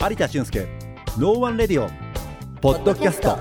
有田俊介ノーワンレディオポッドキャスト。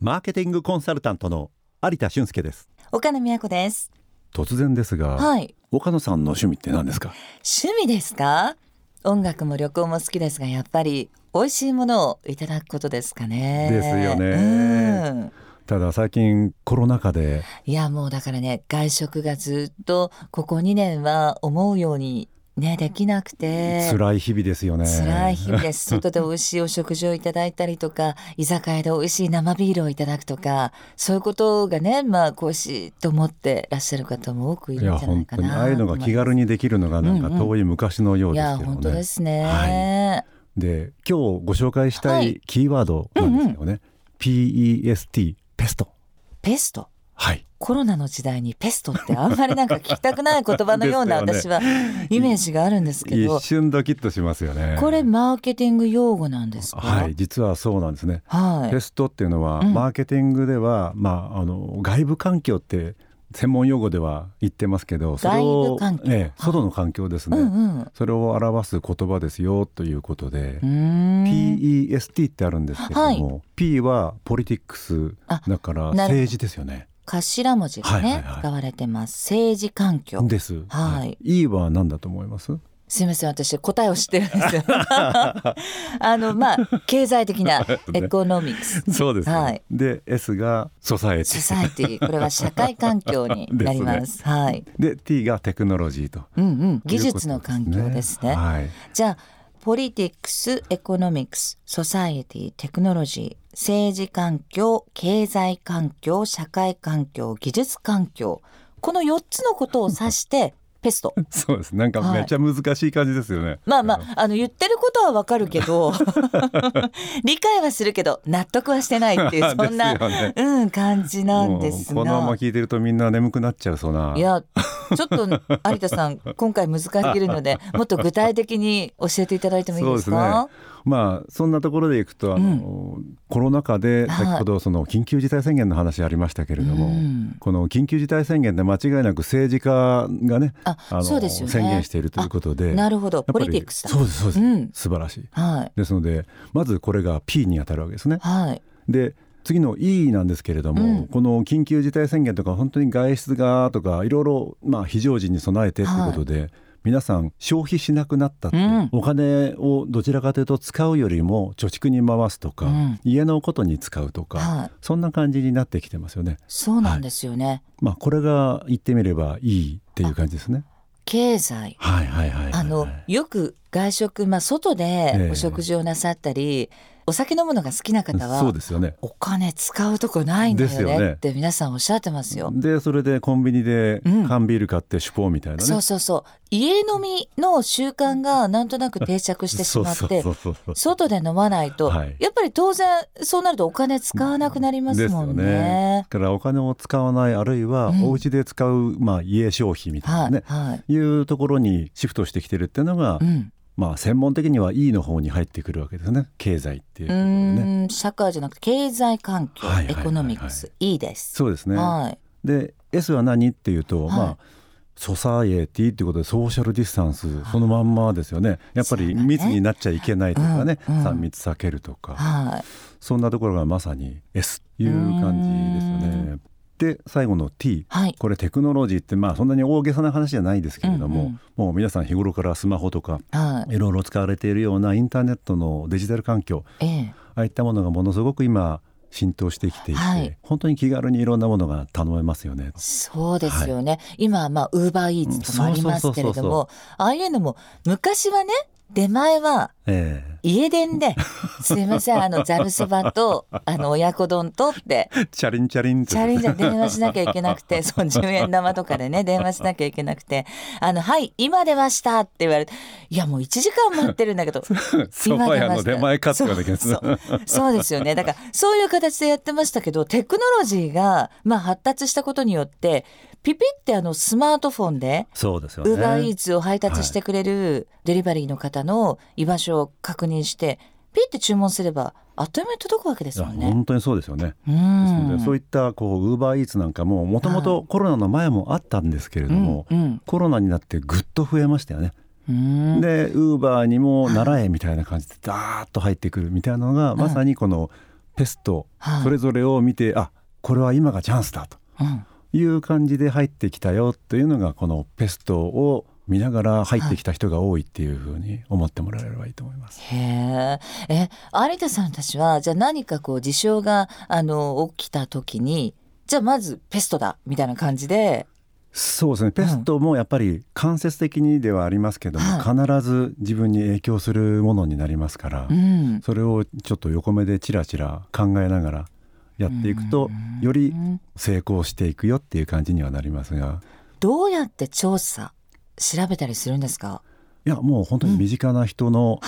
マーケティングコンサルタントの有田俊介です。岡野美和子です。突然ですが、はい。岡野さんの趣味って何ですか？趣味ですか？音楽も旅行も好きですがやっぱり美味しいものをいただくことですかね。ですよね。うん。ただ最近コロナ禍で。いやもうだからね外食がずっとここ2年は思うようにねできなくて。辛い日々ですよね。辛い日々です。外で美味しいお食事をいただいたりとか居酒屋で美味しい生ビールをいただくとかそういうことがねまあ恋しいと思ってらっしゃる方も多くいいやるんじゃないかなああいうのが気軽にできるのがなんかうんうん。遠い昔のよういやですけどね、本当ですね、はで今日ご紹介したはい。いキーワードなんですよね、PEST ペスト。ペストはい。コロナの時代にペストってあんまりなんか聞きたくない言葉のような 私はイメージがあるんですけど。一瞬ドキッとしますよね。これマーケティング用語なんですか？はい実はそうなんですね、はい。ペストっていうのは、うん。マーケティングでは、まあ、あの外部環境って専門用語では言ってますけどそれを外部環境。ええ外の環境ですね、うんうん。それを表す言葉ですよということで、PEST ってあるんですけれども、P はポリティックスあだから政治ですよね。頭文字がね、はいはいはい。使われてます。政治環境。です。はい。E は何だと思います？すみません私答えを知ってるんですよ。あのまあ経済的な economics。そうです、はい。で S が society。society これは社会環境に なります。はい。で T がテクノロジーと。うんうん。技術の環境ですね。はい。じゃあ politics economics society テクノロジー政治環境経済環境社会環境技術環境。この4つのことを指してペスト そうです。なんかめっちゃ難しい感じですよね。まあまああの言ってることはわかるけど 理解はするけど納得はしてないっていう そんな、ねうん感じなんですもうこのままが。聞いてるとみんな眠くなっちゃうそうな。いやちょっと有田さん今回難しすぎるのでもっと具体的に教えていただいてもいいですか？まあそんなところでいくとあの、コロナ禍ではい先ほどその緊急事態宣言の話ありましたけれども、うん。この緊急事態宣言で間違いなく政治家がねあのね。宣言しているということでなるほど。やっぱりポリティクスだ。そうですそうです、うん。素晴らしい。はい。ですのでまずこれが P に当たるわけですね。はい。で次の E なんですけれども、うん。この緊急事態宣言とか本当に外出がとかいろいろまあ非常時に備えてということで、皆さん消費しなくなったって、うん。お金をどちらかというと使うよりも貯蓄に回すとか、うん。家のことに使うとか、はい。そんな感じになってきてますよね。そうなんですよね、まあこれが言ってみればいいっていう感じですね。経済。はいはいはいはい、あのよく外食、まあ、外でお食事をなさったり、お酒飲むのが好きな方はそうですよね。お金使うとこないんだよですよね。ねって皆さんおっしゃってますよ。でそれでコンビニでうん。缶ビール買ってシュポーみたいなね。そうそうそう。家飲みの習慣がなんとなく定着してしまって外で飲まないと、はい。やっぱり当然そうなるとお金使わなくなりますもんね。だからお金を使わないあるいはうん。お家で使う、まあ、家消費みたいはないね、はい。い、うところにシフトしてきてるっていうのが、うん、まあ専門的には E の方に入ってくるわけですね。経済っていうね。社会じゃなくて経済環境、はいはいはいはい。 economics。いいです。そうですね、はい。で S は何っていうと、はい。まあ society っていうことでソーシャルディスタンスそのまんまですよね。やっぱり密になっちゃいけないとかね、うんうん。3密避けるとか、はい。そんなところがまさに S という感じですよね。で最後の T はい。これテクノロジーってまあそんなに大げさな話じゃないですけれども、うんうんもう皆さん日頃からスマホとかはい。いろいろ使われているようなインターネットのデジタル環境ええ。ああいったものがものすごく今浸透してきていて、はい。本当に気軽にいろんなものが頼めますよね。そうですよね、今まあウーバーイーツとかもありますけれどもああいうのも昔はね出前はえ家電で「すいませんあのざるそばとあの親子丼と」って。えチャリンチャリンチャレンジャー電話しなきゃいけなくて そう10円玉とかでね電話しなきゃいけなくて「あのはい今出ました」って言われていやもう1時間待ってるんだけど そば屋の出前かって言わなきゃそうそうですよね。だからそういう形でやってましたけどテクノロジーが、まあ、発達したことによってピピってあのスマートフォンでそうですよね。ウーバーイーツを配達してくれるデリバリーの方の居場所を確認してピッて注文すればあっという間に届くわけですもんね。本当にそうですよね。うん。そういったこうウーバーイーツなんかももともとコロナの前もあったんですけれども、うんうん。コロナになってぐっと増えましたよね。うん。でウーバーにも習えみたいな感じでダーッと入ってくるみたいなのがまさにこのペストはい。それぞれを見てあこれは今がチャンスだとうん。いう感じで入ってきたよというのがこのペストを見ながら入ってきた人が多いっていうふうに思ってもらえればいいと思います。へええ有田さんたちはじゃあ何かこう事象があの起きた時にじゃあまずペストだみたいな感じで。そうですね。ペストもやっぱり間接的にではありますけども、必ず自分に影響するものになりますから、うん。それをちょっと横目でチラチラ考えながらやっていくとより成功していくよっていう感じにはなりますが。どうやって調査調べたりするんですか？いやもう本当に身近な人の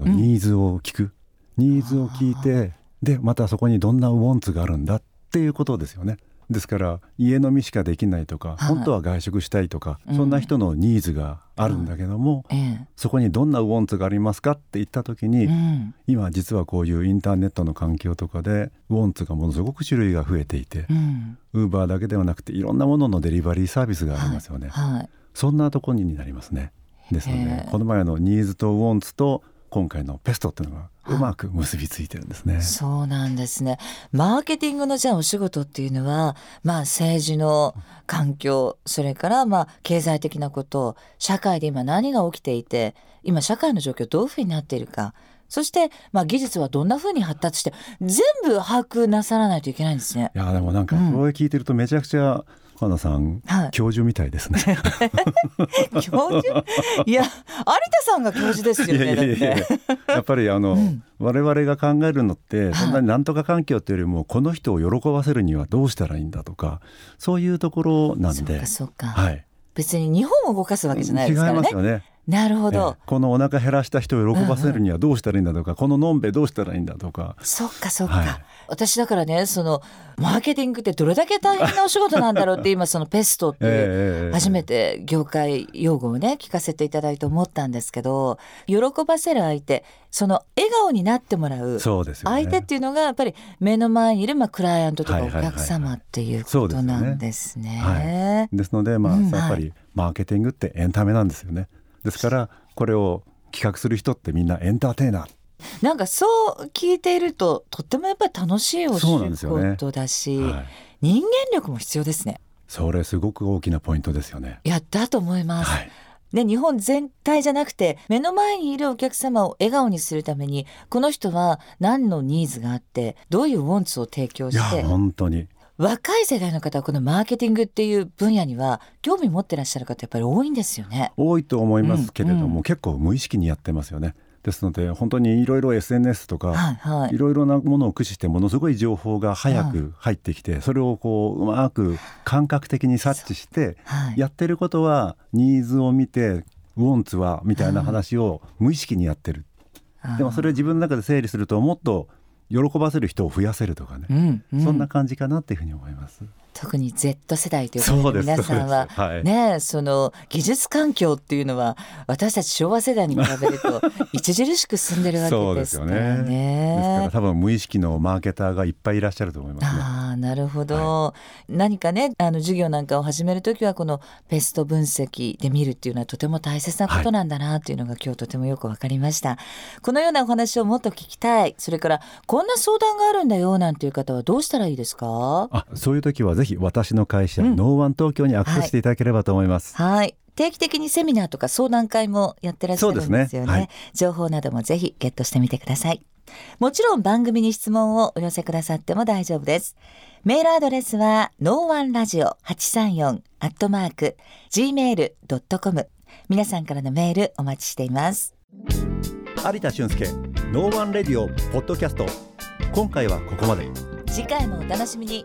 ニーズを聞く、ニーズを聞いてでまたそこにどんなウォンツがあるんだっていうことですよね。ですから家飲みしかできないとか、はい。本当は外食したいとか、うん。そんな人のニーズがあるんだけども、ええ。そこにどんなウォンツがありますかって言った時に、うん。今実はこういうインターネットの環境とかでウォンツがものすごく種類が増えていてうん。ウーバーだけではなくていろんなもののデリバリーサービスがありますよね、はい。そんなところになりますね。ですのへでえ。この前のニーズとウォンツと今回のペストっていうのがうまく結びついてるんですね、そうなんですね。マーケティングのじゃあお仕事っていうのは、まあ政治の環境、それからまあ経済的なこと、社会で今何が起きていて、今社会の状況どういうふうになっているか、そしてまあ技術はどんなふうに発達して、全部把握なさらないといけないんですね。いやでもなんかうんこれ聞いてるとめちゃくちゃ花田さん、はい。教授みたいですね。教授？いや、有田さんが教授ですよね。やっぱりあの、うん。我々が考えるのってい。そんなになんとか環境っていうよりもこの人を喜ばせるにはどうしたらいいんだとかそういうところなんそうでかそうか、はい、別に日本を動かすわけじゃない違いですからね。ます。よね。なるほど。ええ。このお腹減らした人を喜ばせるにはどうしたらいいんだとか、こののんべどうしたらいいんだとか。そっかそっか、はい。私だからねそのマーケティングってどれだけ大変なお仕事なんだろうって 今そのペストって初めて業界用語をね聞かせていただいて思ったんですけど喜ばせる相手その笑顔になってもらう相手っていうのがやっぱり目の前にいるまあクライアントとかお客様っていうことなんですね。はい。ですのでまあ、うんやっぱりマーケティングってエンタメなんですよねですからこれを企画する人ってみんなエンターテイナーなんかそう聞いているととってもやっぱり楽しいお仕事だし、はい、人間力も必要ですね。それすごく大きなポイントですよね。いやだと思います。はい、で日本全体じゃなくて目の前にいるお客様を笑顔にするためにこの人は何のニーズがあってどういうウォンツを提供いやして本当に若い世代の方はこのマーケティングっていう分野には興味持ってらっしゃる方やっぱり多いんですよね。多いと思いますけれども、うん。うん結構無意識にやってますよね。ですので本当にいろいろ SNS とか、はいはい。いろいろなものを駆使してものすごい情報が早く入ってきて、それをこううまく感覚的に察知してはい。やってることはニーズを見てウォンツはみたいな話を無意識にやってる、でもそれを自分の中で整理するともっと喜ばせる人を増やせるとかね、うんうんそんな感じかなっていうふうに思います。特に Z 世代ということで皆さんはねその技術環境っていうのは私たち昭和世代に比べると 著しく進んでるわけですからですからね。多分無意識のマーケターがいっぱいいらっしゃると思いますね。ああなるほど、何かねあの授業なんかを始めるときはこのペスト分析で見るっていうのはとても大切なことなんだなっていうのが今日とてもよくわかりました、このようなお話をもっと聞きたい。それからこんな相談があるんだよなんていう方はどうしたらいいですか？あそういう時はぜひ私の会社、うん。ノーワン東京にアクセスしていただければと思います。はい。定期的にセミナーとか相談会もやってらっしゃるんですよね。ね。はい。情報などもぜひゲットしてみてください。もちろん番組に質問をお寄せくださっても大丈夫です。メールアドレスは no one ラジオ834アットマーク gmail.com 皆さんからのメールお待ちしています。有田俊介 No One Radio Podcast。今回はここまで。次回もお楽しみに